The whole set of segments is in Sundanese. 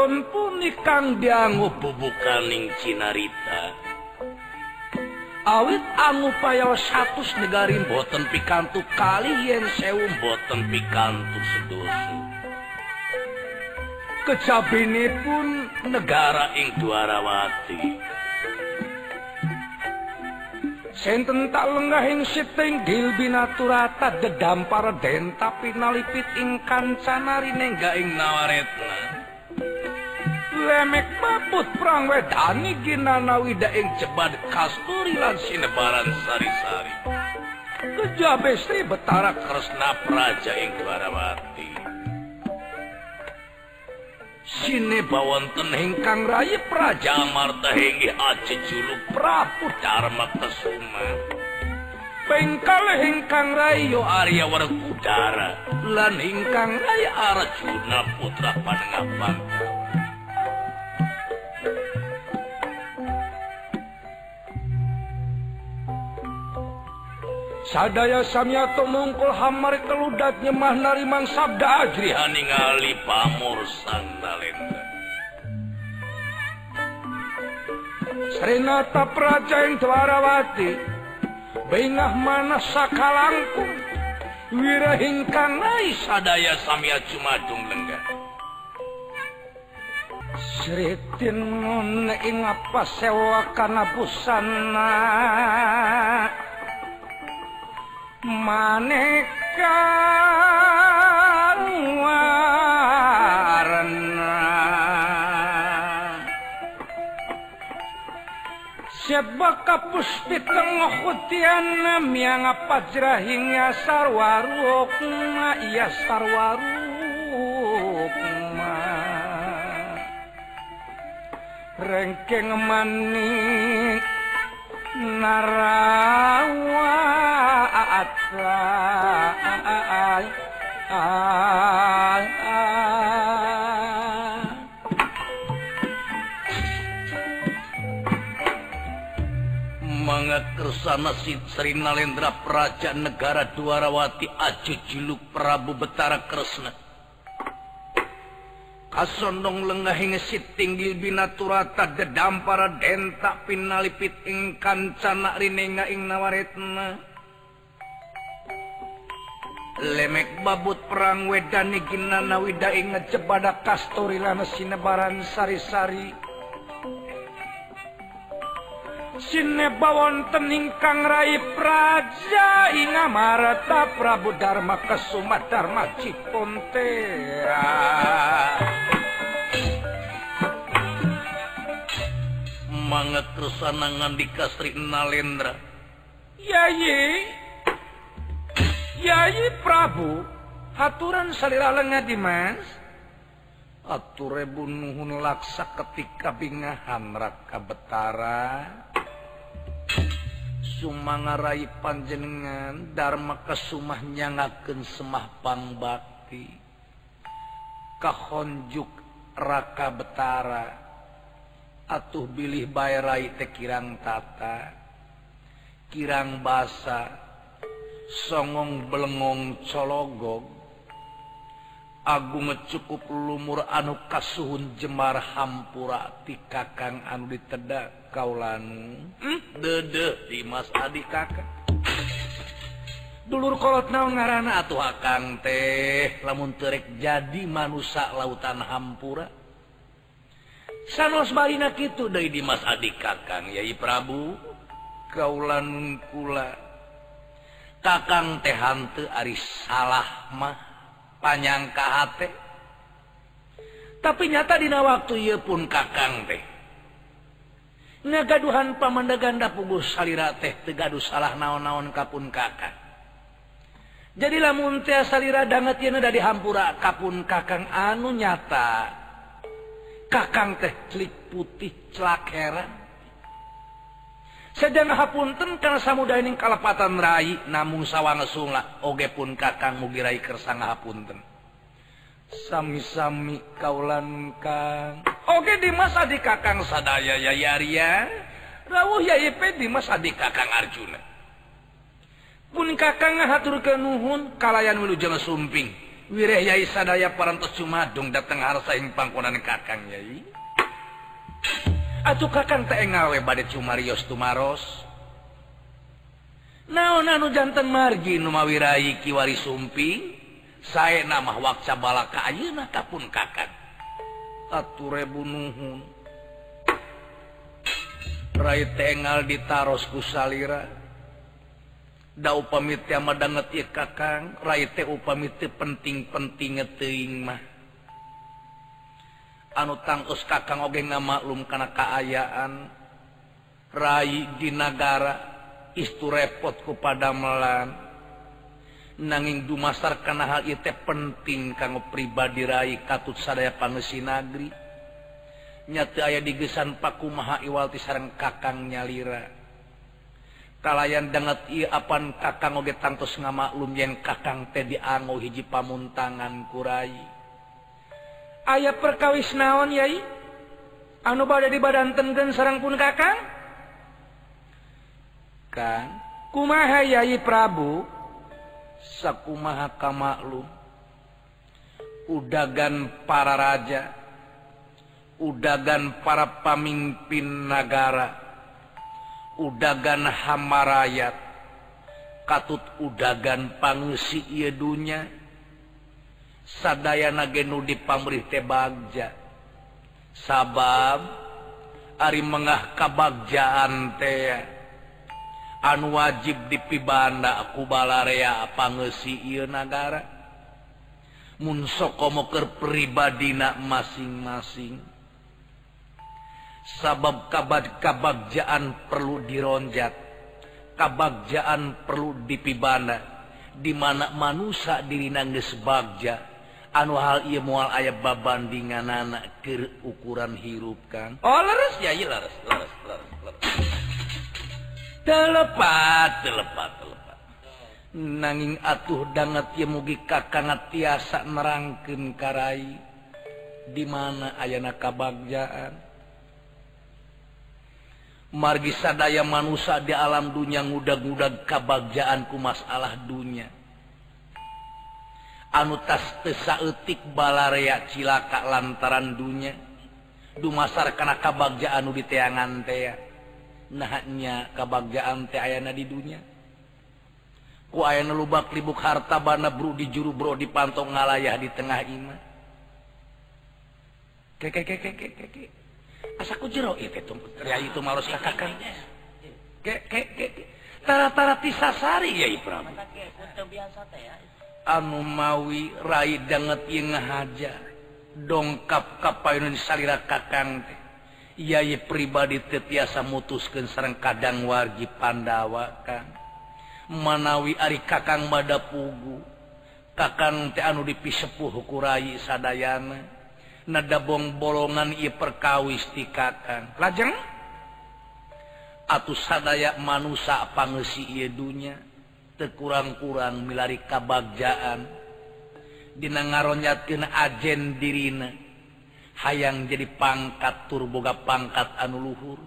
Widaton punik kang dianggu bubukaning Cinarita. Awit payal satu negarin boten pikantu kali yen sewu boten pikantu sedosu kecapini pun negara ing Dwarawati Senten tak lenggahing siting Gilbinaturata dedampar den tapi nalipit ing kancanari nengga ing nawaretna. Lemek babut perang wedani wida ing jebad kasturi lan sinebaran sari-sari. Kejabe Sri Betara Kresna Praja ing Dwarawati. Sine bawonten hingkang raya Praja Amarta hinggi aji julu Prabu Dharma Kesuma. Pengkal hingkang rayo Arya Werkudara lan hingkang raya Arjuna Putra Panengapan. Sadaya samyato mungkul hamar keludat nyemah narimang sabda ajri. Haningali pamur sang nalenda. Serinata praja yang dwarawati Bengah mana sakalangkung Wirahingkang nai sadaya samya cumadung lenggah Sritin mun ing apa sewa kana busana maneka warna. Sebaka pusti tengah hutian yang apa jerahing iya sarwaruk ya sarwaruk rengkeng manik narawak sana Sri Nalendra Praja negara Dwarawati Acu Ciluk Prabu Betara Kresna. Kasondong lenggahing sit tinggil binaturata dedampara dentak pinalipit ingkan canak rinenga ing nawaretna. lemek babut perang wedan Gina Wida inget kepada kastori lana sinebaran sari-sari. Sinebawon tening Kang Rai Praja Inga Marata Prabu Dharma Kesumat Dharma Ciponte Mangat kersanangan di kastri Nalendra. Yayi Kyai Prabu aturan salira lenga di Mas ature bunuhun laksa ketika bingahan raka betara Sumangarai panjenengan Dharma kesumah nyangaken semah pangbakti kahonjuk raka betara. Atuh bilih bayrai teh kirang tata. Kirang basa. songong belengong cologog Agung cukup lumur anu kasuhun Jemar hampura ti kakang anu ditedak kaulan hmm? dede dimas adik kakak. Dulur kolot naon ngarana atuh akang teh? Lamun terek jadi manusia lautan hampura. Sanos barina kitu dari dimas adik kakang Yai Prabu? Kaulan kula. kakang tehhantu Ari salah mah panjang KHT tapi nyata dina waktu ia pun kakang teh. Ngagaduhan pamandaganda pugus salira teh tegaduh salah naon-naon kapun kakang. Jadi lamun teh salira danget banget ada dihampura kapun kakang. Anu nyata kakang teh celik putih celak heran sedang hapunten karena samudaining kalepatan Rai namung sawwangeunglah oge pun kakang mugirai kersang hapunten sami-sami kaulan kang. Oge di masa di kakang sadaya yayaria rawuh yaipe di masa di kakang Arjuna. Pun kakang ngahatur ke nuhun kalayan wulu jangan sumping. Wireh yai sadaya parantos cumadung datang harsa ing pangkonan kakang yai. Atuh kakang teh ngawe bade cumarios tumaros. Naon anu jantan margi numawirai kiwari sumping? saya nama wakca balaka ayeuna kapun kakak Atuh rebu. Rai tengal ditaros ku salira. Da upami teh madanget ieu kakang, rai teh upami teh penting-penting teuing mah. anu tangtus kakang oge maklum karena keayaan Rai di negara istu repotku pada melan nanging dumasar karena hal itu penting kanggo pribadi Rai katut sadaya pangesi nagri. Nyata aya digesan paku maha iwalti sarang kakang nyalira. Kalayan denget i apan kakang oge tangtos ngamaklum yen kakang teh dianggo hiji pamuntangan kurai ayaah perkawis naon Yai? Anu bad di badan tenggen sarang pun kakang? Kan kumaha Yai Prabu? Saku Mahaka maklum. Udahgan para raja. Udagan para pamimpin negara udagan hamarayat katut udagan pangsi dunya sadaya nagenu di pamrih tebagja sabab Ari mengah kabagjaan teh. Anu wajib dipibanda aku balarea pangesi Ieu negara munsokomoker pribadina masing-masing. Sabab kabad kabagjaan perlu dironjat. Kabagjaan perlu dipibanda. Dimana manusia diri nangis bagja. anu hal ia mual aya babandingan anak ke ukuran hirup Kang. Oh leres ya iya leres leres leres leres telepat telepat telepat. Nanging atuh dangat ya mugi kakana tiasa merangkeun karai. Di mana ayana kabagjaan? Margi sadaya manusia di alam dunia ngudag-ngudag kabagjaanku masalah dunia anu anutastik balaria cilaka lantaran dunya. Dumasar karena kabagjaan di teangan tea nahnya kabagjaan teh ayana di dunya. Ku ayana lubak libuk harta bana bro di juru bro di pantong ngalayah di tengah ima. Keke keke keke asa ku jero itu tuh itu malos kakak keke keke tara tara tisasari ya prabu biasa teh ya anu mawi Rai banget haja dongkap kapun salira kakang teh. Iai pribadi tetiasa mutuskan sareng kadang wargi Pandawa Ka manawi Ari kakang Mada pugu kakang teh anu dipisepuh kurai sadana nada bong bolongan ia perkawis di kakang. Lajeng? Atau sadaya manusia pangesi ia dunya. kurang-kurang milari kabagjaan. Dina ngaronyatkeun ajen dirina hayang jadi pangkat turboga pangkat anu luhur.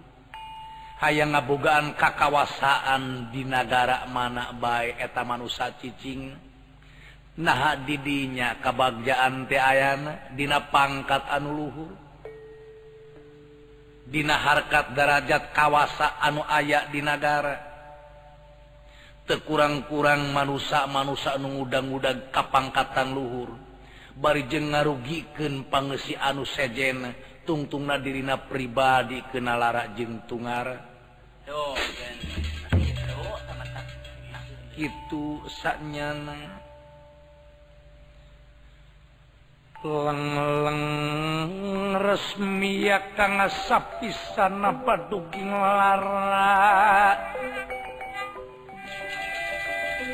Hayang ngabogaan kakawasaan di negara mana baik eta manusia cicing. Nah didinya kabajaan teayana Dina pangkat anu luhur. Dina harkat derajat kawasa anu aya di negara terkurang-kurang manusia manusia nu udang-udang kapangkatan luhur. Bari jeng ngarugikan pangesi anu sejen tungtungna dirina pribadi kena larak jeng tungara itu saknyana leng resmi kang ngasapisan apa duking larak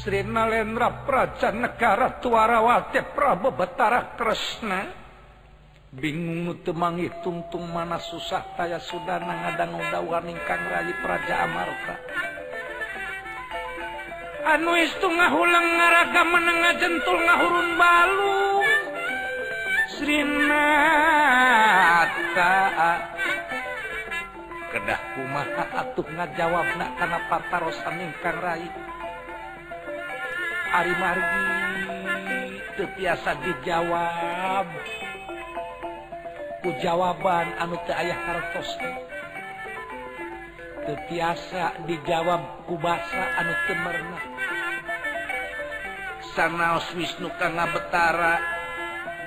Srinalendra Praja Negara Tuarawati Prabu Betara Kresna bingung nutemangit tungtung mana susah taya Sudana ngadang udawan ingkang rayi Praja Amarta. Anu istu ngahulang ngaraga menengah jentul ngahurun balu. Srinata kedah kumaha atuh ngajawab ngajawabna kana patarosan ingkang rayi Ari margi teu tiasa dijawab. ku jawaban anu ke ayah kartos ketiasa dijawab ku basa anu temerna sanaos Wisnu kangga betara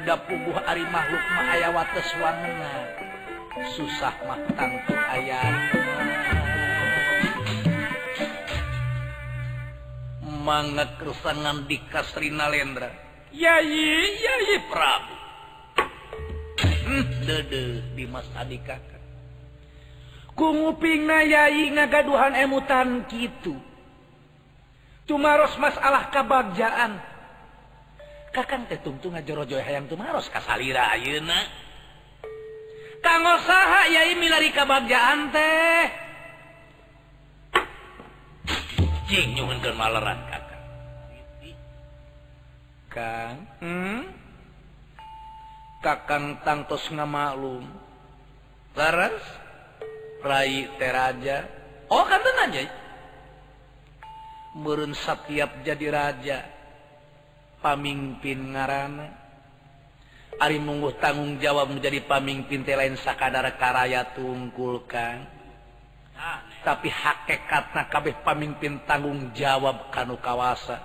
da puguh ari makhluk mah aya wates wanena susah mah tangtu ayah manget kerusangan di Kasrina Lendra. Yayi Yayi Prabu. di Mas Adi kuping nayai ngagaduhan emutan gitu cumaros masalah kebagjaan kakang teh tungtung ngajorojo hayang tumaros kasalira ayeuna kang saha yai milari kebagjaan teh. Jing nyuhunkeun maleran kakang. Kang hmm? kakang tangtos ngamaklum laras rai teraja. Oh kan aja meren setiap jadi raja pamimpin ngarana. Ari mungguh tanggung jawab menjadi pamimpin teh lain sakadar karaya tungkulkan tapi hakikatna kabeh pamimpin tanggung jawab kanu kawasa.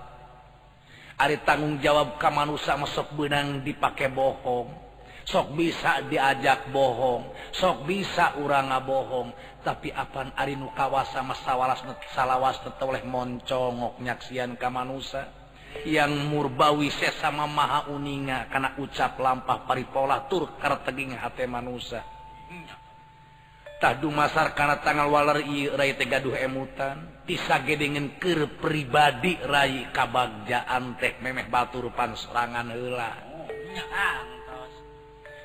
Ari tanggung jawab ka manusia masuk benang dipakai bohong. sok bisa diajak bohong. Sok bisa uranga bohong tapi apaan Arinu kawasa masawalas salawas tetoleh moncongok nyaksian kamanusa yang murbawi sesama maha uninga karena ucap lampah paripola tur karteging hati manusia tadu masar karena tanggal waler i rai tegaduh emutan. Tisa gedengen ker pribadi rai kabagjaan teh memeh batur pan serangan heula.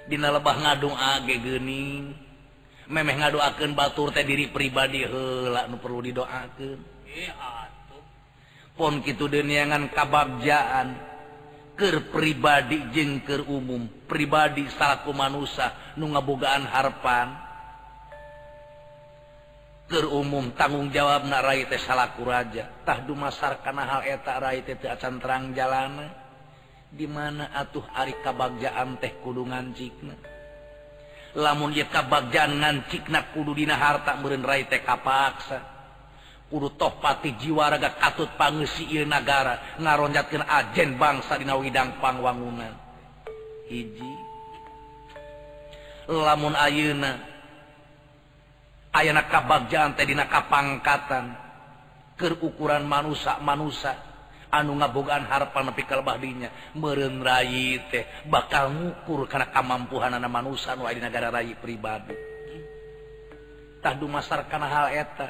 Dina lebah ngadung age gening memeh ngadoakeun batur teh diri pribadi heula nu perlu didoakan eh, pon kitu duniangan kababjaan. Keur pribadi jeung keur umum. Pribadi salaku manusia nu ngabogaan harpan. Keur umum tanggung jawab na rai teh salaku raja. Tah dumasar kana hal eta rai teh acan terang jalana. di mana atuh Ari kabagjaan teh kudu ngancikna? Lamun dia kabagjaan ngancikna kudu dina harta meureun teh kapaksa. Kudu tohpati jiwaraga katut pangesi ieu nagara ngaronjatkeun ajen bangsa dina widang pangwangunan. Hiji. Lamun ayeuna ayana kabagjaan teh dina kapangkatan keur ukuran manusia manusia anu ngabogaan harapan nepi kalbahdinya meureun rai teh bakal ngukur karena kamampuhan anak manusia nu di negara rai pribadi. Tah dumasar kana hal eta.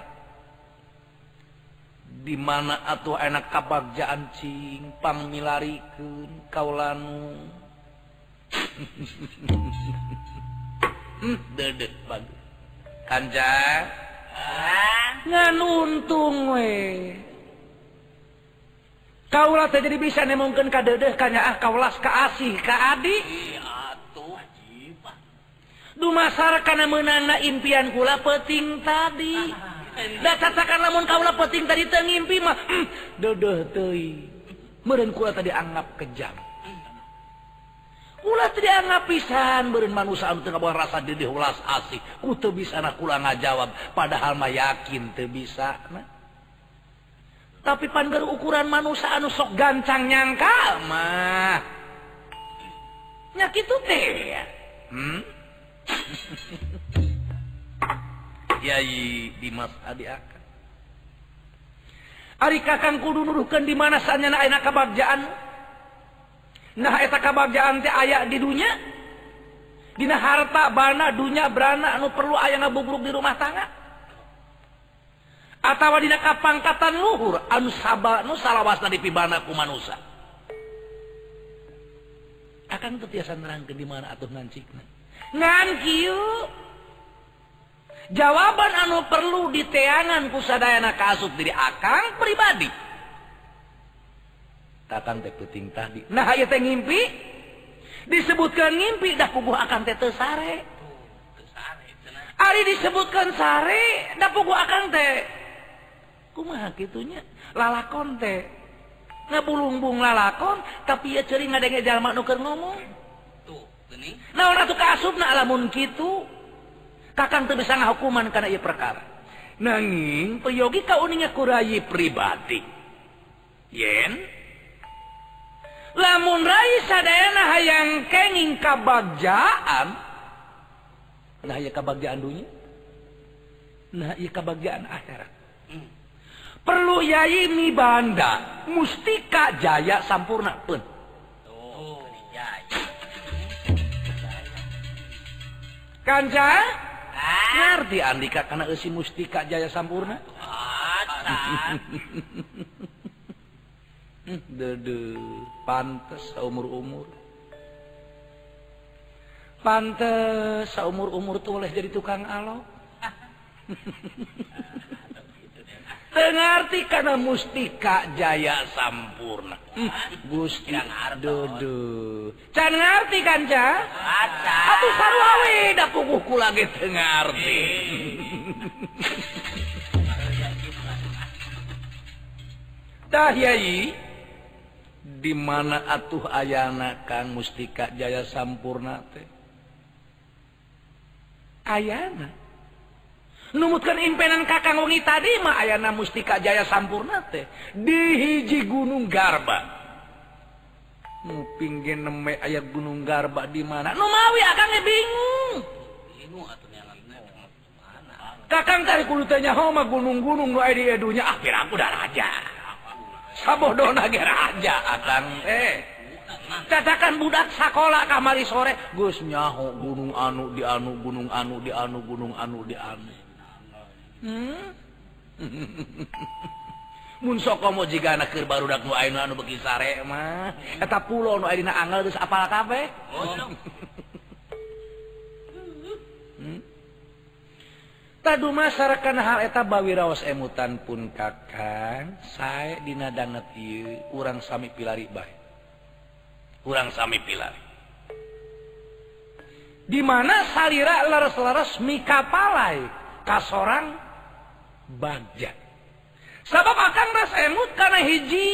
Di mana atuh enak kabagjaan cing pangmilarikeun kaulanu. Hmm, dedek bagus. Kanjang nganuntung we. kaulah jadi bisa nih mungkin kadedeh kanya ah kaulas kaasih kaadi Du Dumasar karena menana impian kula peting tadi. Da cacakan lamun kaulah peting tadi teu ngimpi mah. Hmm, dedeh teuing. Meureun kula tadi anggap kejam. Kula tadi anggap pisan meureun manusia anu teu rasa dedeh ulas asih. Ku teu bisa kula ngajawab padahal mah yakin teu bisa. Nah. tapi panggil ukuran manusia anu sok gancang nyangka mah. Nyakit itu teh. Ya hmm? Yai Dimas Adi Akan Ari kakang kudu nuruhkan di mana sanya na enak kabagjaan nah eta kabagjaan teh aya di dunia Dina harta bana dunia berana anu perlu ayah ngabubruk di rumah tangga? atau dina kapangkatan Luhur anu sabar nu ansaba nusalawasna dipibana ku manusia akan tetiasa nerang ke di mana atuh nancikna? Ngan kieu jawaban anu perlu diteangan ku sadayana kasut diri akang pribadi. Tatang teh penting tadi. Nah ieu teh ngimpi. Disebutkan ngimpi dah kubu akan teh sare. Ari disebutkan sare dah pugu akan teh kumaha kitunya? Lalakon teh. Nah bulungbung lalakon tapi ya ceri ngadenge dengar jalma nuker ngomong. Tuh bening nah orang tuh kasub nah alamun gitu kakang tuh bisa ngahukuman karena iya perkara. Nanging peyogi kau kurayi pribadi. Yen? Lamun rai sadayana hayang kenging kabagjaan nah iya kabagjaan dunia nah iya kabagjaan akhirat. Perlu Yai mi Banda. Mustika Jaya sampurna. Pun. Kanca ngerti Andika karena isi Mustika Jaya sampurna? Dede pantes umur-umur pantes umur-umur tuh boleh jadi tukang alok Tengerti karena mustika Jaya sampurna. Hmm, Gusti Ardodo Can ngerti kan Ca? Atuh sarwawi da kukuhku lagi tengerti Tah yai. Di mana atuh ayana Kang Mustika Jaya sampurna teh? Ayana? numutkan impenan kakang wengi tadi mah ayana mustika jaya sampurna teh. Di hiji gunung garba. Nu pinggir neme aya gunung garba di mana? Nu mawi akangnya bingung. Kakang tadi kudu tanya homa gunung-gunung nu aya di edunya ah pira aku dah raja. Sabodona ge raja akang teh. Catakan budak sekolah kamari sore Gus nyaho gunung anu di anu gunung anu di anu gunung anu di anu Hmm? munsoko mau jika anak ke baru dak nu ayeuna anu beki sare mah eta pulo nu aya dina angel geus apal kabeh oh, hmm? Tadu masyarakat hal eta bawiraos emutan pun kakang saya dina danget ieu urang sami pilari bae. Urang sami pilari. Di mana salira leres-leres mikapalai kasorang Bagja. Sabab akan ras enut karena hiji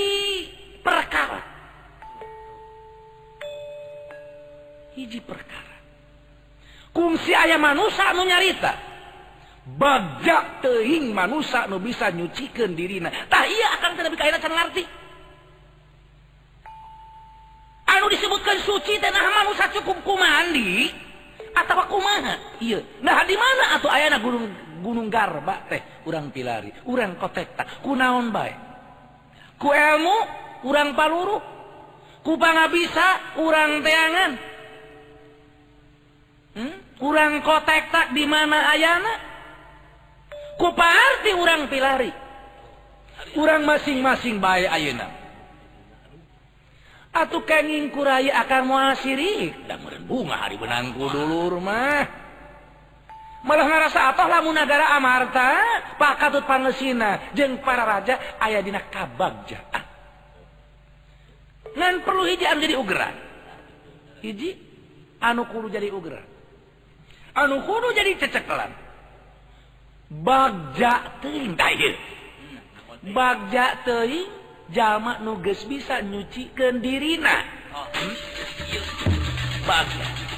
perkara. Hiji perkara. Kungsi ayam manusia nu nyarita. Bagja teing manusia nu bisa nyucikan dirina. Tah iya akan tidak bikain acan larti. Anu disebutkan suci tanah manusia cukup kumandi. Atau kumaha? Iya. Nah di mana atau ayana gunung gunung garba teh urang pilari urang kotek tak kunaon baik ku elmu urang paluru. Kupang bisa urang teangan. Hmm? urang kotek tak di mana ayana? Ku kupaarti urang pilari. Urang masing-masing baik ayana atuh kenging kurai akan muasiri dan merenbunga hari benangku dulur mah. malah ngerasa apalah munagara Amarta? Pak Katut Panesina jeng para raja ayah dina kabagja ah. ngan perlu hiji anu jadi ugeran. Hiji anu kudu jadi ugeran. Anu kudu jadi cecekelan. Bagja teuing dahil bagja teuing jama nu geus bisa nyucikeun dirina. Oh, bagja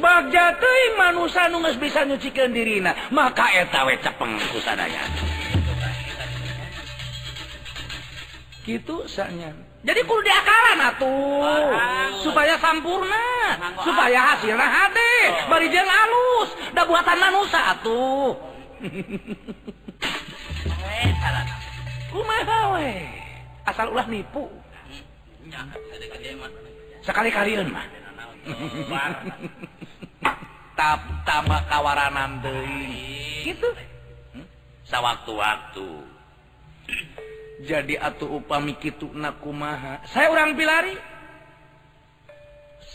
bagja manusia nu geus bisa nyucikeun dirina. Maka eta we cepeng ku sadaya. Gitu saknya jadi kudu diakalan atuh. Supaya sampurna. Supaya hasilnya hade. Bari jeung alus da buatan manusia atuh. Asal ulah nipu. Sekali-kali mah tetap tambah kawaranan Dewi gitu. Hmm? sewaktu-waktu. Jadi atuh upami Kitunakumaha saya orang pilari.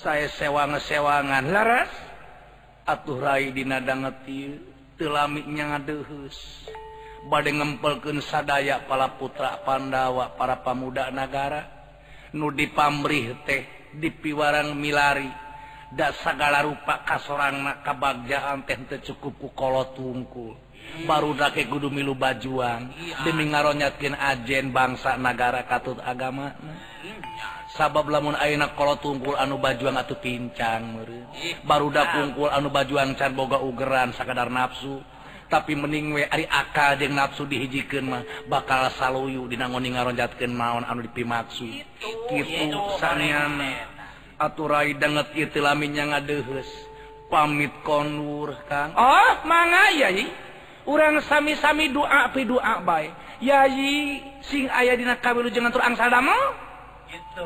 Saya sewange-sewangan. Laras atuh Raidinadangeti telamiknya ngadehus badai ngempelken sadaya pala putra Pandawa para pemuda negara Nudi pamrih teh di piwarang milari. dan segala rupa kas orang nakabajaan tente cukupkukolot tungkul baru dake kudu milu bajuang. Demi ngaronyatkin ajen bangsa negara katut agama. Sabab lamun aak kalau tungkul anu bajuang atau pincang baru udah kungkul anu bajuang can boga ugeran sekadar nafsu. Tapi mening we ari akal jeung nafsu dihijikan mah bakal saluyu dinangoning ngaronjatkeun maon anu dipimaksud. Kitu saneana aturai banget itulaminya ngadehes pamit konur Kang. Oh manga yayi. Urang sami-sami doa pi doa baik yayi sing ayah dina kawilu jangan turang sadama gitu.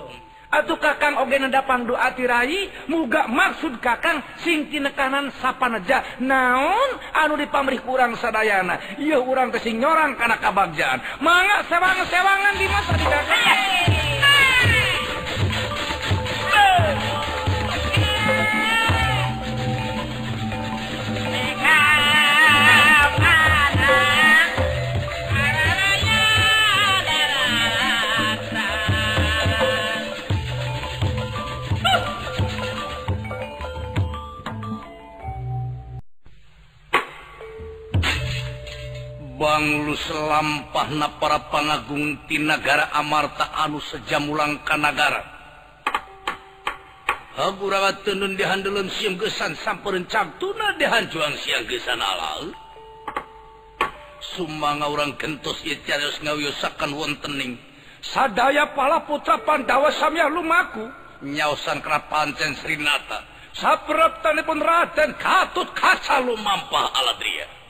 Atuh kakang oge nadapang doa tirai muga maksud kakang sing tinekanan sapanaja naon? Anu dipamrih kurang sadayana. Iya urang teh sing nyorang kana kabagjaan mangga sewangan-sewangan di masa di kakang lobang lu selampah na para pangagungti negara Amarta anu sejam ulang Kanagara tenun dihandelun siang gesan samperin cantuna dihanjuang siang gesan alal eh? Sumanga orang gentos ijarus ngawiyosakan wontening sadaya pala putra Pandawa samya lumaku Nyausan kera pancen Srinata. Sapraptanipun Raden Katut kaca lumampah aladria.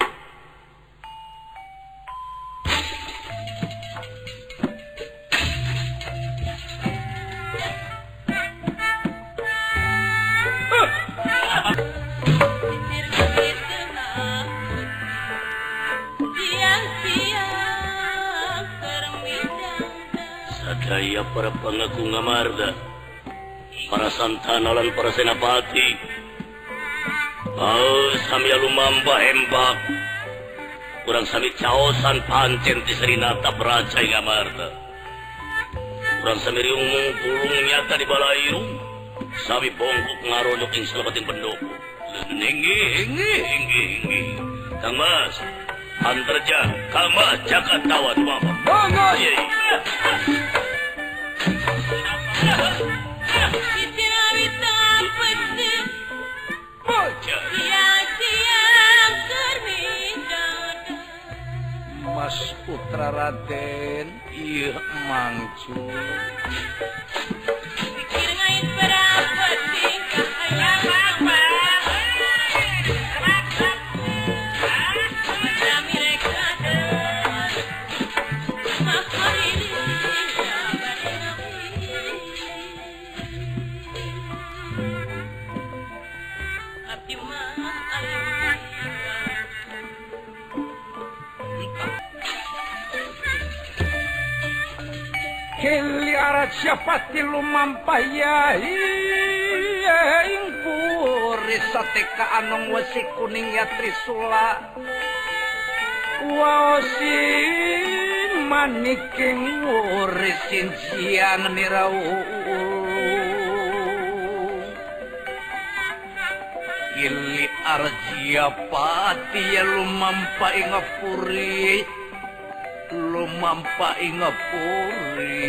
Sadaya para pengaku ngamarda para santanalan para senapati Oh samya lumamba embak kurang sami caosan pancen di Serinata Praca Gamarta kurang sami riung pulung nyata di balairu sami bongkok ngarodok ing selebatin pendopo Nenggi, nenggi, nenggi, nenggi. Kang Mas, Antarja, Kang Mas, jaga tawat bapak. Bangga! Siang-siang kermit Mas Putra Raden Ieu Mangcu Anong wesi kuning ya trisula. Wawasi maniking wuri sinjian nirawu Ili arjia pati ya lumampa ingapuri Lumampa ingapuri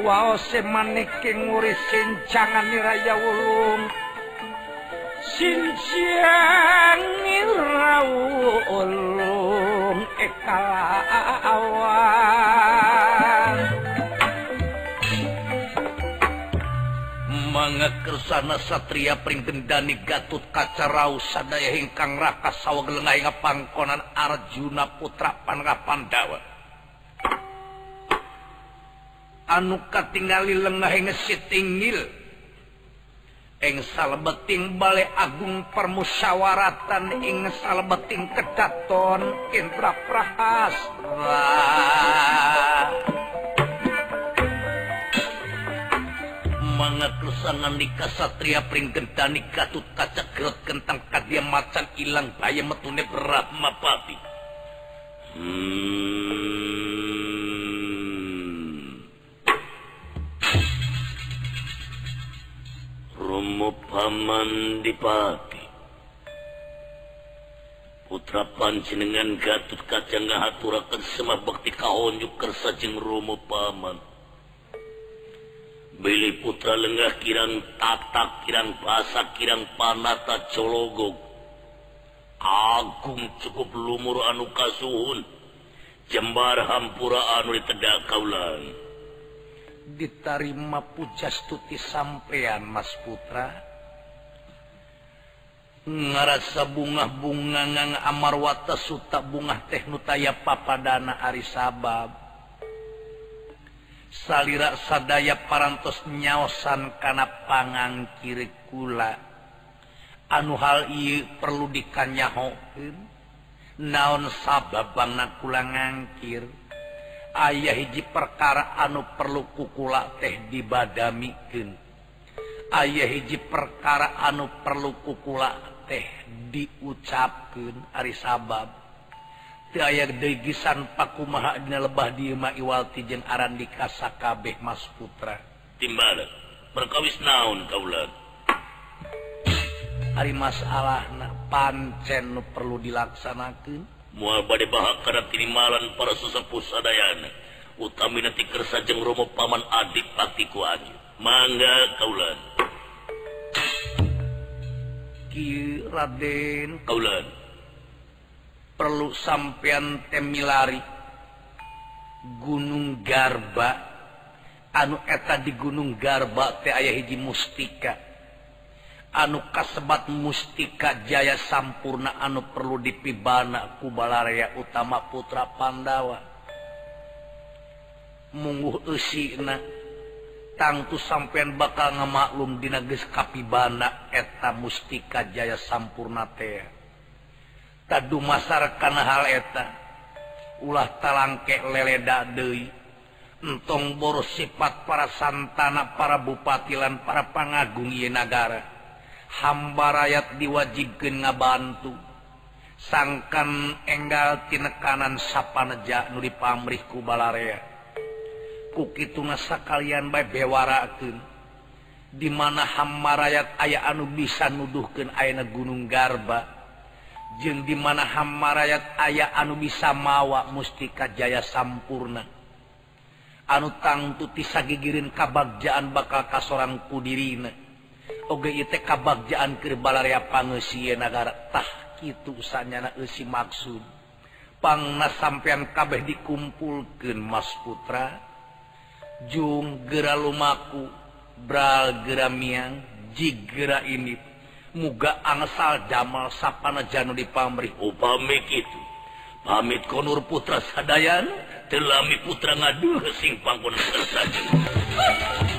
Wawasi maniking wuri sinjangan niraya Wawasi sin siang ngirawung ikalawan mengekersana satria pringgendani gatut kaca rauh sadaya hingkang raka sawa gelengahi ngepangkonan arjuna putra panrapan Pandawa anu katingali lengahi ngesitingil anu ing salebeting balik Agung permusyawaratan. Ing salebeting kedaton Indra Prahas mangat lesangan di kasatria pringgentani katut kaca gerot kentang kadia macan ilang bayam metune Brahmapati hmm. Muhammad dipati putra panjenengan Gatut kacang ngahaturakan semah bakti kaonjuk kersa jeng Romo paman. Beli putra lengah kirang tatak kirang basa kirang panata cologog Agung cukup lumur anu kasuhun. Jembar hampura anu ditedak kaulan. ditarima pujastuti sampeyan Mas Putra. Ngarasa bunga-bunga ngang amarwata suta bunga teh nutaya papadana ari sabab. Salira sadaya parantos nyaosan kana pangang kiri kula. Anu hal iya perlu dikanyahokeun. Naon sabab bangna kula ngangkir? ayah hiji perkara anu perlu kukula teh dibadamikeun. Ayah hiji perkara anu perlu kukula teh diucapkeun Ari sabab. Ti aya degisan paku mahanya lebah dima Iwalti jeung aran di kasakabeh Mas Putra timbal berkawis naon kaulan Ari masalah pancen perlu dilaksanakan mua bade bahak kana tinimalan para sesepuh sadayana. Utami nanti kersa tikerjeng Romo paman adik patiku mangga kaulan. Ki Raden. Kaulan. Perlu sampeyan temilari Gunung Garba. Anu eta di Gunung Garba teh aya hiji mustika. anu kasebat mustika Jaya sampurna anu perlu dipibana ku kubalaya utama putra Pandawa. Mungguh usina tangtu sampeyan bakal ngamaklum di nages kapibana eta mustika Jaya sampurna sampurnatea tadu masarkan hal eta ulah talangkek leleda Dewi entong boros sifat para santana para bupatilan para pangagung Yenagara hamba rakyat diwajibkan ngabantu. Sangkan enggal tinekanan sapaneja nuri pamrihku balarea kukitu nasa kalian baik bewaraun dimana hamba rakyat ayah anu bisa nuduhkan aina gunung garba jeung dimana hamba rakyat ayah anu bisa mawa mustika Jaya sampurna. Anu tangtu tisa gigirin kabagjaan bakal kasorangku kudirina Oge kabagjaan OGITkabjaan Kerbalya pangetah gitu usahanya nasi maksudpangnas sampeyan kabeh dikumpulkan Mas Putra. Jung gera lumaku Bral geramiang jigera ini. Muga angsal damal sapana Janu di pamrih upami oh, itu pamit konur putra Sadayan. Telami putra ngadu sing pangkon saja.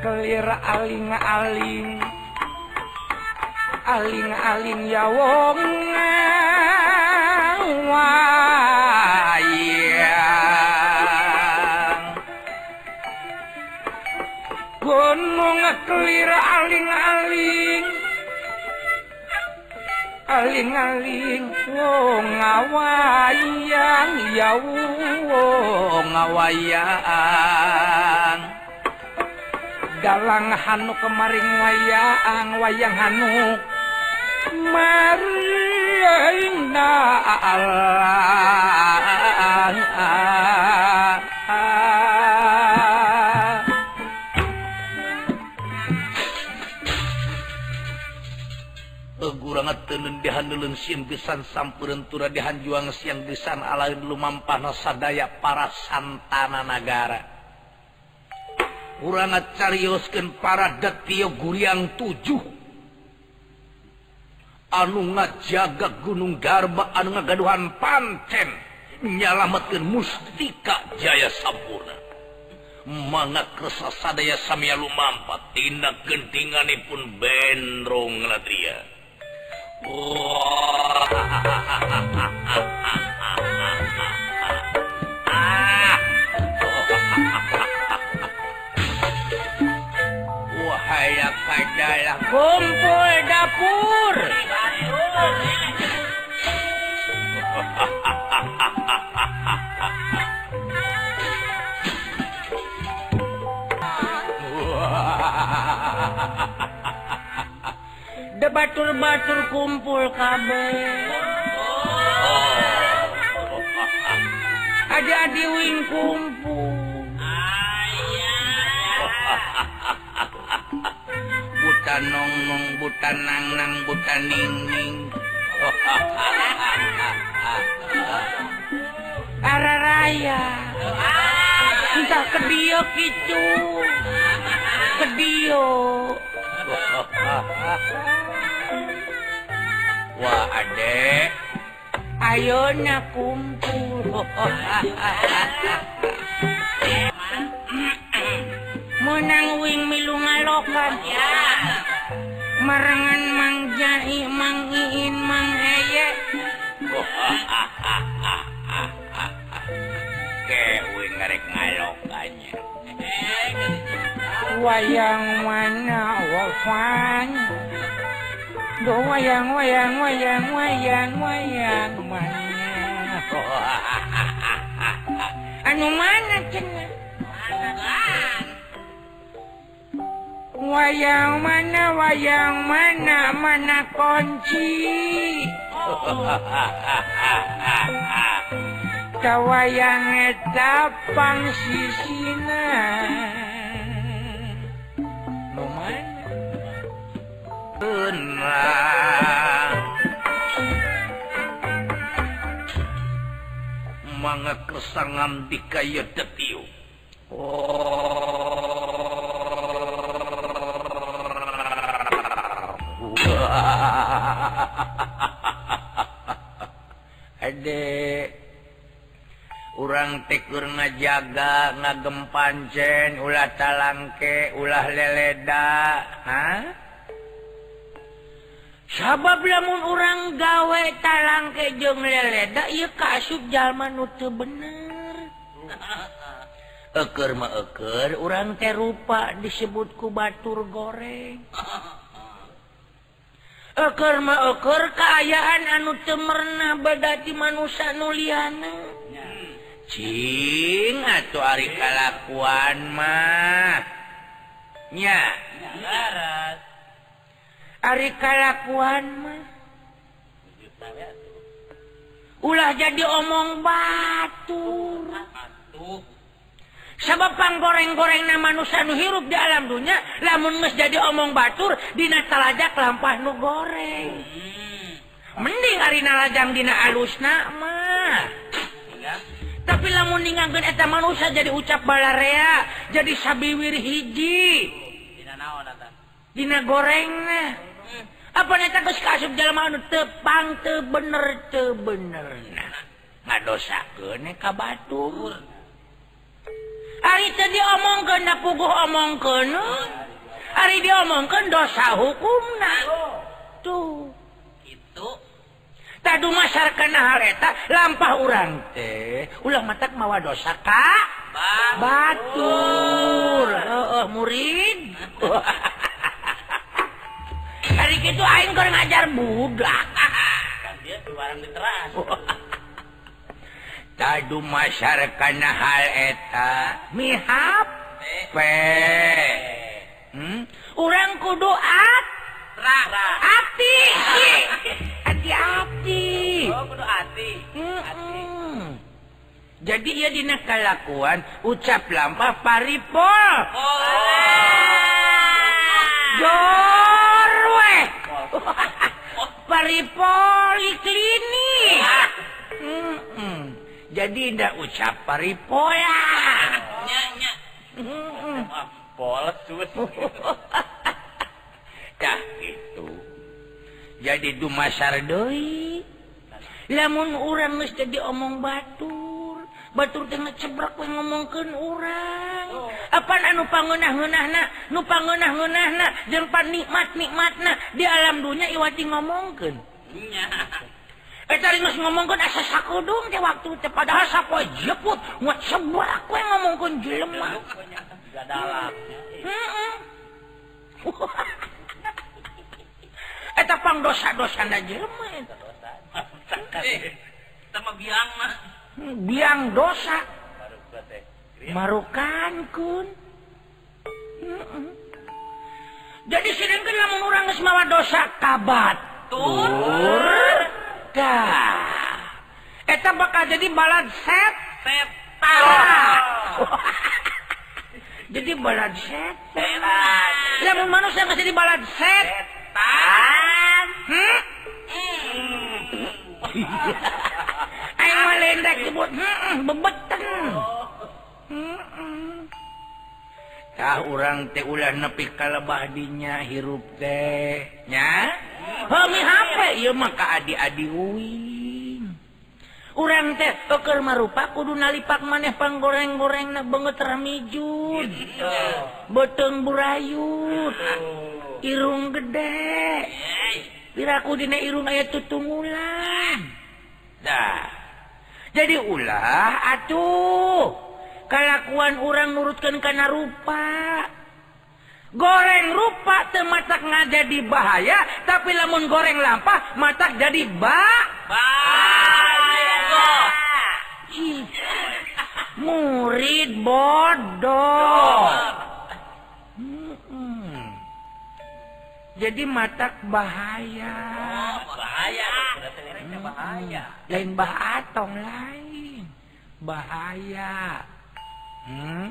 Kelir aling-aling aling-aling ya wong kelir aling-aling aling-aling wo ngawayang ya wo ngawayang galang Hanu kemarin wayang wayang Hanu. Marina dihanun sim pisan sampurentura dihanjuang siang juang ala pisan alain lumampah nasadaya para Santana negara kurangat cariosken para detio guriang tujuh. Anu ngajaga Gunung Garba anu ngagaduhan pancen menyalamatkan mustika Jaya sampurna. Mangga kersa sadaya samia lumampa tindak gentingan pun benrong dia oh, adalah kumpul dapur. De batur-batur kumpul kabel oh. ada diwing kumpul. buta nong nong nang nang buta ning ning ara raya entah kedio kicu. Kedio. Wah ade ayo nyakumpul. menang wing milu ngalokan merengan Mang Jai Mang Iin Mang Eye. Kewe ngarek ngalokannya wayang mana wafan? Do wayang wayang wayang wayang wayang mana? Anu mana cenah wayang mana wayang mana mana kunci? Wayang etapang sisina. Manga kesangan di kayu detiu oh. urang tikur ngajaga ngagem pancen ulah talangke ulah leleda ha sabab lamun urang gawe talangke jeung leleda ieu kasub jalma nu teu bener. Eker ma eker rupa disebut ku batur goreng. okur maukur keayaan anu cemerna badati manusia nuliana Cing atau ari kalakuan mah. Nya. Larat ari kalakuan mah. Ulah jadi omong batur. batu sababpang goreng-goreng nama Nusanu hirup di alam dunya lamun mes jadi omong batur Dina talajak lampah nu goreng. Hmm. Mending ari nalajang Dina alus nama tapi lamun ningangkan eta manusia jadi ucap balarea jadi sabiwir hiji. Dina goreng hmm. apa neta geus kasup jalma anu tepang teu bener teu bener ngadosakeun ka batur. hari tadi omong ke puguh omong ke hari diomongkan dosa hukum nah tuh. Itu tadu masyarakat hareta lampah urang teh ulang matak mawa dosa kak. Batur. Oh, oh, murid. Hari itu aing kurang ngajar budak. Kan dia di diteras. tadu masyarakat hal eta. Mihap. Pe. Hmm? orang kudu at. Hati oh, hati-hati hmm. jadi ia dina kalakuan ucap lampah paripol. Jorwe paripol iklinik. jadi ndak ucap paripoya dah itu jadi dumasar doi lamun orang mesti jadi omong batur batur tengah cebrak ngomongkan orang oh. apa anu pangunah ngunahna nu pangunah ngunahna jeung nikmat nikmatna di alam dunia iwati ngomongkan Eh, ngomongkan asas sakudung di waktu padahal sapoe jeput ngut sebelah kue ngomongkan jelema Eta eh, pang dosa-dosa na jelema. Eta biang mah. Biang dosa. Marukan kun. Jadi sering kan lamun orang geus mawa dosa kabatur. Tur. sedekah eta bakal jadi balad set. Jadi balad set. Lamun manusia masih di balad set? Ayo malendek sebut, bebeten. Hmm, hmm. tak orang teh ulah nepi kalebah dinya hirup teh tehnya oh. homi HP mah ka adi-adi uing. Urang teh keker marupa kudu nalipak maneh panggoreng-gorengna banget ramijun. Beteng burayut. Irung gede. Piraku dina irung aya tutungulan dah. Jadi ulah atuh. Kalakuan orang nurutkan karena rupa. Goreng rupa teu matak ngajadi bahaya, tapi lamun goreng lampah matak jadi ba. Ih, Murid bodoh. Jadi matak bahaya. bahaya bahaya lain bah atong lain bahaya hmm?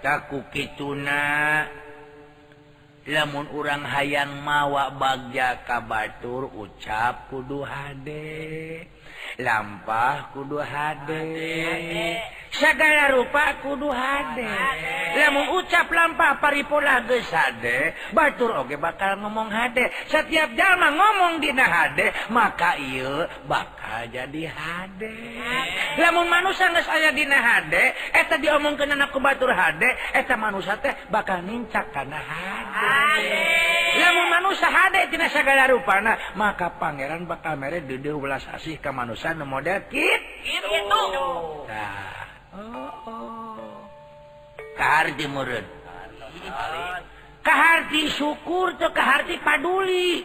takku kituna lamun urang hayang mawak bagja ka batur ucap kudu hade lampah kudu hade. Segala rupa kudu hade. Lamun ucap lampah paripurna hade Batur Oge bakal ngomong hade. Setiap jalma ngomong dina hade maka ieu bakal jadi hade. Lamun manusia geus aya dina hade eta diomongkeun anak ku Batur hade eta manusia teh bakal nincak kana hade. Lamun manusia hade tidak segala rupana maka pangeran bakal mere dudu welas asih ka manusia urusan model kit. Itu Kahati murid Kahati syukur tuh Kahati paduli.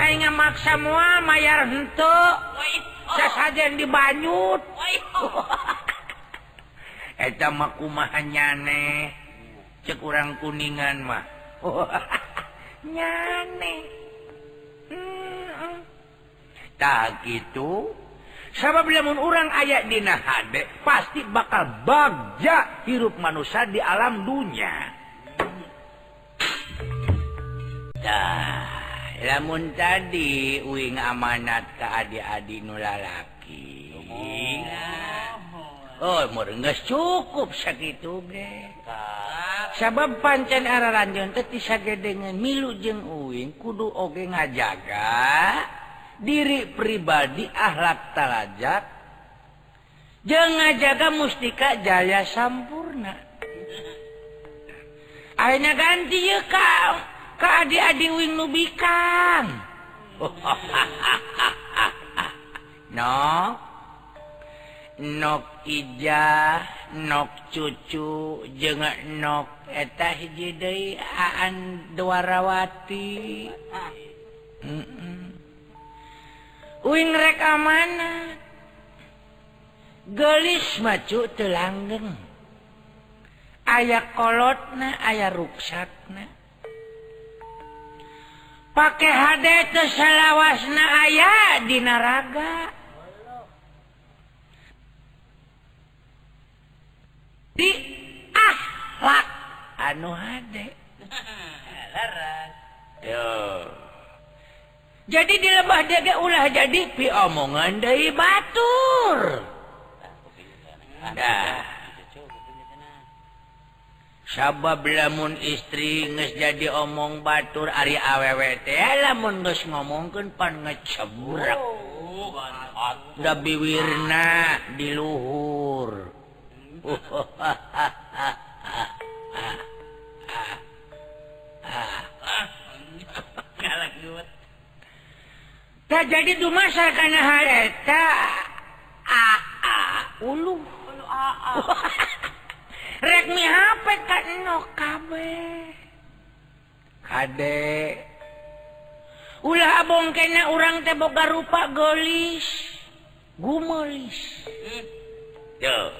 Aing maksa mua mayar hente Sasajen di banyut. Eta kumaha nyane? Cek urang kuningan mah. Nyane. Hmm. tak gitu. Sabab namun orang ayat dina hadek pasti bakal bagja hirup manusia di alam dunia dah lamun tadi uing amanat ke adik-adik nulalaki oh, oh murengges cukup segitu ge. Sabab pancen araranjeun teh tisa gedengan milu jeung uing kudu oge ngajaga. diri pribadi akhlak talajat jangan jaga mustika Jaya sampurna. Akhirnya ganti ya kau ke adik-adik wing nubikan no nok ijah nok cucu jangan nok eta hiji deui aan dwarawati. Mm -mm. Uinrek amanat gelis macu telanggeng ayaah kolotna aya ruksakna pakai HD salahwasna aya di naraga. Di ahlak anu HD. jadi di lebah jaga ulah jadi pi omongan dari batur. Dah sabab lamun istri nges jadi omong batur ari awwt lamun nges ngomongkan pan ngeceburak udah biwirna di luhur. uh, tak jadi dumasa karena harta ulu Redmi HP kan no kabe Kade. Ulah abong kena orang teboga rupa golis. Gumelis. Yo.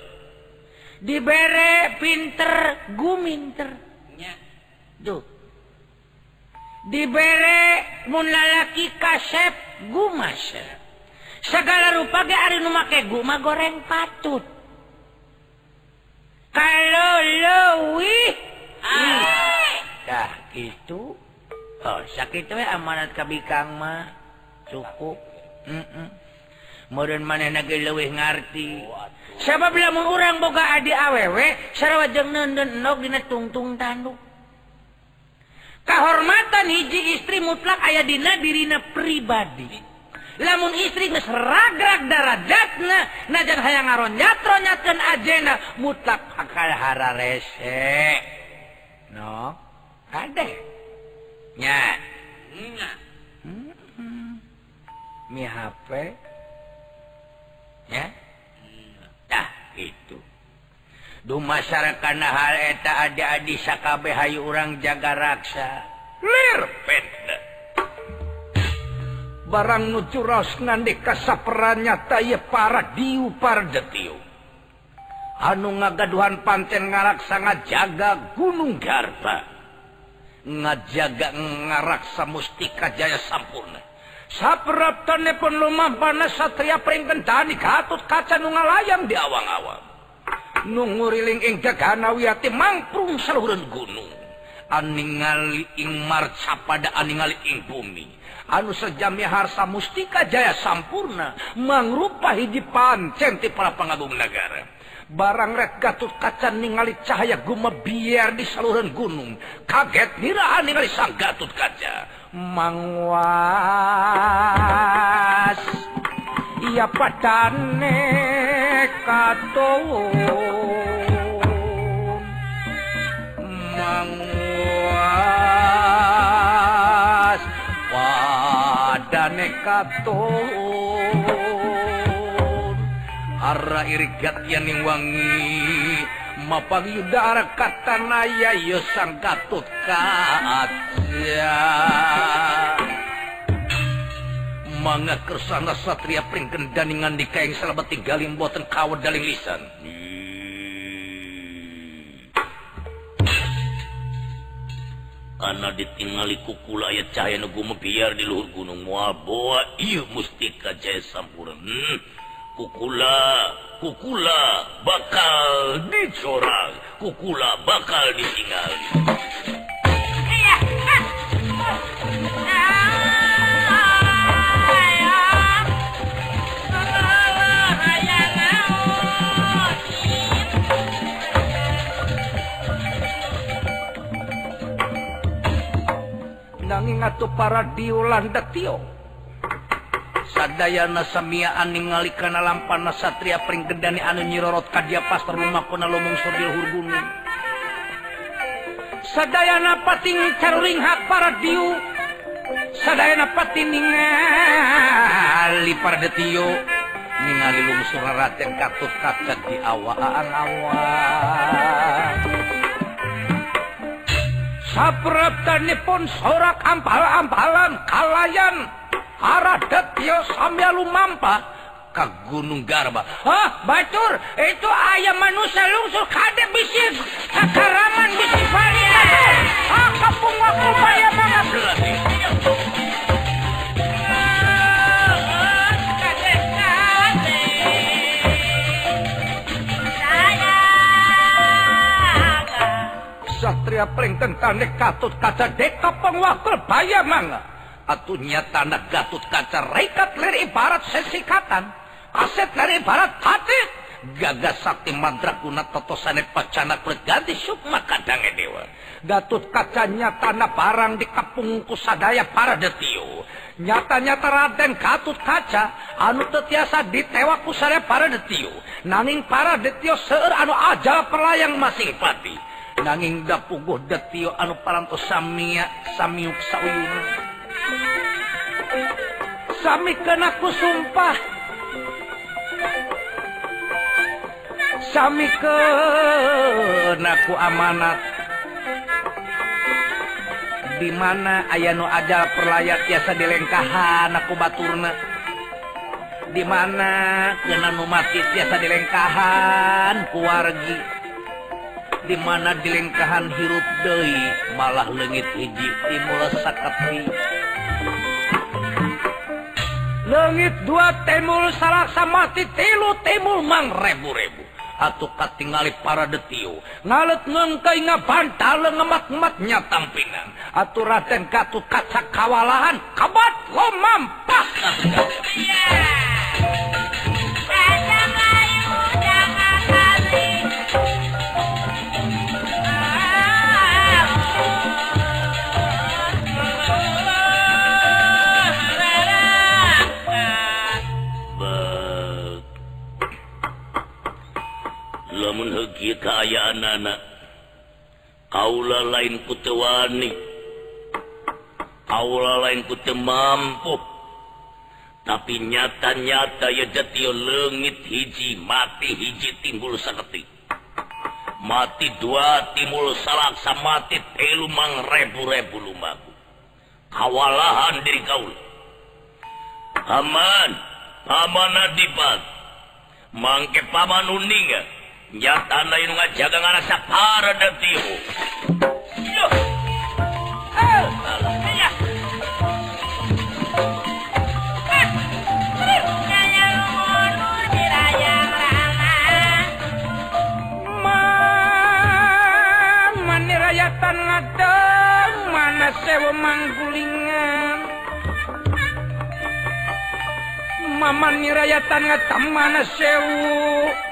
Dibere pinter guminter. tuh Duh. diberre mulalaki kasep gumas segala rupa ge ari make guma goreng patut. Kalau lewih dah gitu. Oh sakit we amanat kabikang mah. Cukup. Mm -mm. modern mana nage lewih ngerti sabab lamun orang boga adi awewe sarawat jeung neun nog dina tungtung tanduk. kehormatan hiji istri mutlak aya dina dirina pribadi. Lamun istri seragrak darajatna najan hayang ngaron nyatro nyatkan ajena mutlak akal hara rese. No? Kade? Nya? Hmm. mi HP ya dah itu. Du masyarakat hal eta ada-adi sakabe hayu orang jaga raksa. Barang nucurosnan di kasaperannya taye para diu diupar detiu anu ngagaduhan panten ngarak sangat jaga gunung garba. Ngajaga ngaraksa mustika Jaya sampurna. Sapraptanpun lumah panas satria peringkentani katut kaca nu ngalayang di awang-awang. nungguling ing gaganawiati mangprung saluran gunung. Aningali ing marca pada aningali ing bumi. Anu sejami harsa mustika jaya sampurna mangrupa hiji pancen ti para pangagung negara. Barang rek gatut kaca ningali cahaya gumebiar di saluran gunung. Kaget niraan ningali sang gatut kaca. Mangwas. Iya padane katon mangwas padane katon ara irigat yang wangi mapang yudara kata naya yo sang katut kaca manga kersana Satria pringken daningan di kaing selebet galim boten kawat daling lisan Ana ditingali kukula ya cahaya nugu mebiar di luhur gunung muaboa iya mustika jaya sampurna hmm. kukula kukula bakal dicorang kukula bakal ditinggali nanging ngatu para diulan detio sadana samia aning ngalikana lampan satria pring gedani anu nyirorot kadia pas rumah kuna lomong sobil hurguni. Sadayana pating caruring hak para diu. Sadayana pating ningali para detio ningali lungsur raten katut kacat di awaan awaan sapraptanipun sorak ampal-ampalan kalayan arah detio sambil lumampa ke Gunung Garba. Ah, batur, itu ayam manusia lungsur kade bisik sakaraman bisik varian. Ah, kapung waktu bayar banget. Satria Pringtennek katut kaca deka penguakil bay manga atuhnya tanda Gatut kaca rekat leri barat sesikatan aset dari barat hati. Gaga Sakti mandraguna totosanet pacana berganti Sukma kadang dewa. Gatut kacanya tanah barang di kapungku sadaya para detio nyata-nyata Raden Gatut kaca anu tetiasa ditewaku saya para detio nanging para detio seueur anu aja pelayang masing pati nanging dapugo detio anu parantos samia samiuk sauyuna sami kena ku sumpah sami kena ku amanat. Di mana aya nu ajal perlayat biasa dilengkahan aku baturna. Di mana kena nu mati biasa dilengkahan ku wargi. dimana dilengkahan hirup Dei malah legit hiji timulakatri legit dua temul salah sama mati tilu timul mang rebu-rebu. Atau katingali para detio ngalet ngengkai ngabantal ngemat-ngematnya tampingan atau raden katut kaca kawalahan kabat lo mampas keayaan anak Kaula lain kutewani Kaula lain kute mampu. Tapi nyata-nyata ya jati legit hiji mati hiji timbul sakti mati dua timbul salaksa mati telu mang rebu-rebu lumaku. Kawalahan diri kaula aman paman adipat mangke paman uninga jatan lain ngajaga ngarasa para detiho sewa manggulingan mama nirayatan ngatam mana sewu.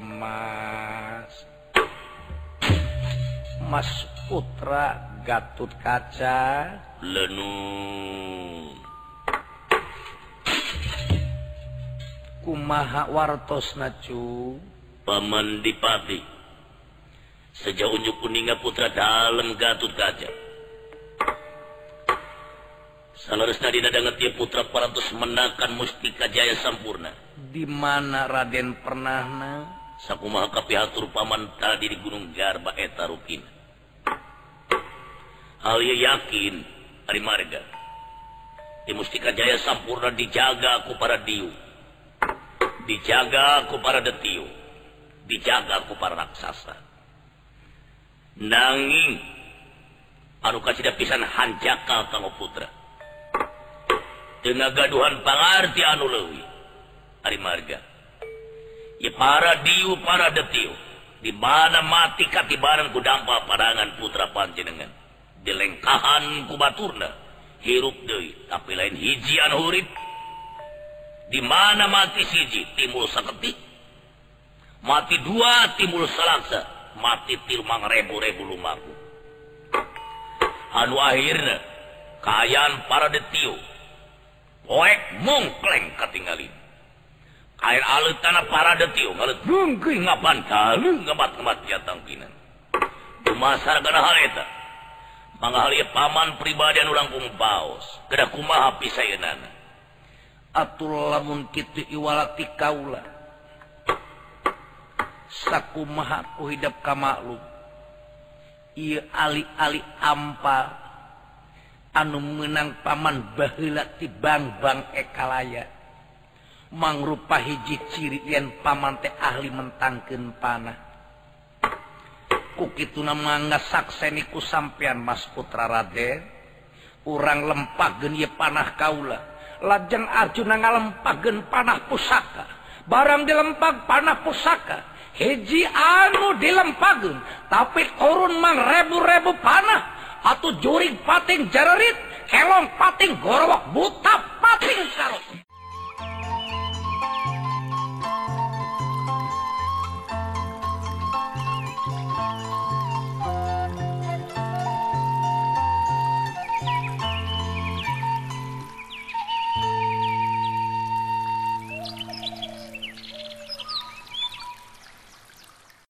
mas Mas Putra Gatut Kaca Lenung. kumaha wartos nacu Paman Dipati. Sejauh unjuk kuninga putra dalam gatut kaca. Danget dia putra parantos menakan mustika jaya sampurna. di mana Raden pernahna sakuma kapihatur paman tadi di Gunung Garba eta rukin. Hal yakin ari marga. Di Mustika Jaya sampurna dijaga aku para diu. Dijaga aku para detiu. Dijaga aku para raksasa. Nanging anu kasida pisan hanjakal kanggo putra. Teu ngagaduhan pangarti anu leuwih. Ari marga. para diu para detiu. Di mana mati katibaran ku dampak padangan putra panjenengan. Di lengkahan ku baturna. Hirup deui tapi lain hijian hurib di mana mati siji? Timbul seketik mati dua timbul salaksa mati tilmang rebu-rebu lumaku. Anu akhirna kayaan para detiu. Poek mungkleng katinggalin air alut tanah para detiu banget paman pribadian ulangkung paus. Ke kuma lamun kitu Iwalati Kaula saku maku hidp kamaklu ia ali-ali ampa anu menang paman Bahlati Bang Bang ekalaya. mangrupa hiji ciri yen pamante ahli mentangken panah. Kuki kukitu namanga sakseniku sampeyan Mas Putra Raden. Urang lempagen ye panah kaula. Lajeng Arjuna ngalempagen panah pusaka. Barang dilempak panah pusaka. Heji anu dilempagen tapi korun mang rebu-rebu panah. Atau juring pating jararit kelong pating gorowok buta pating sarok.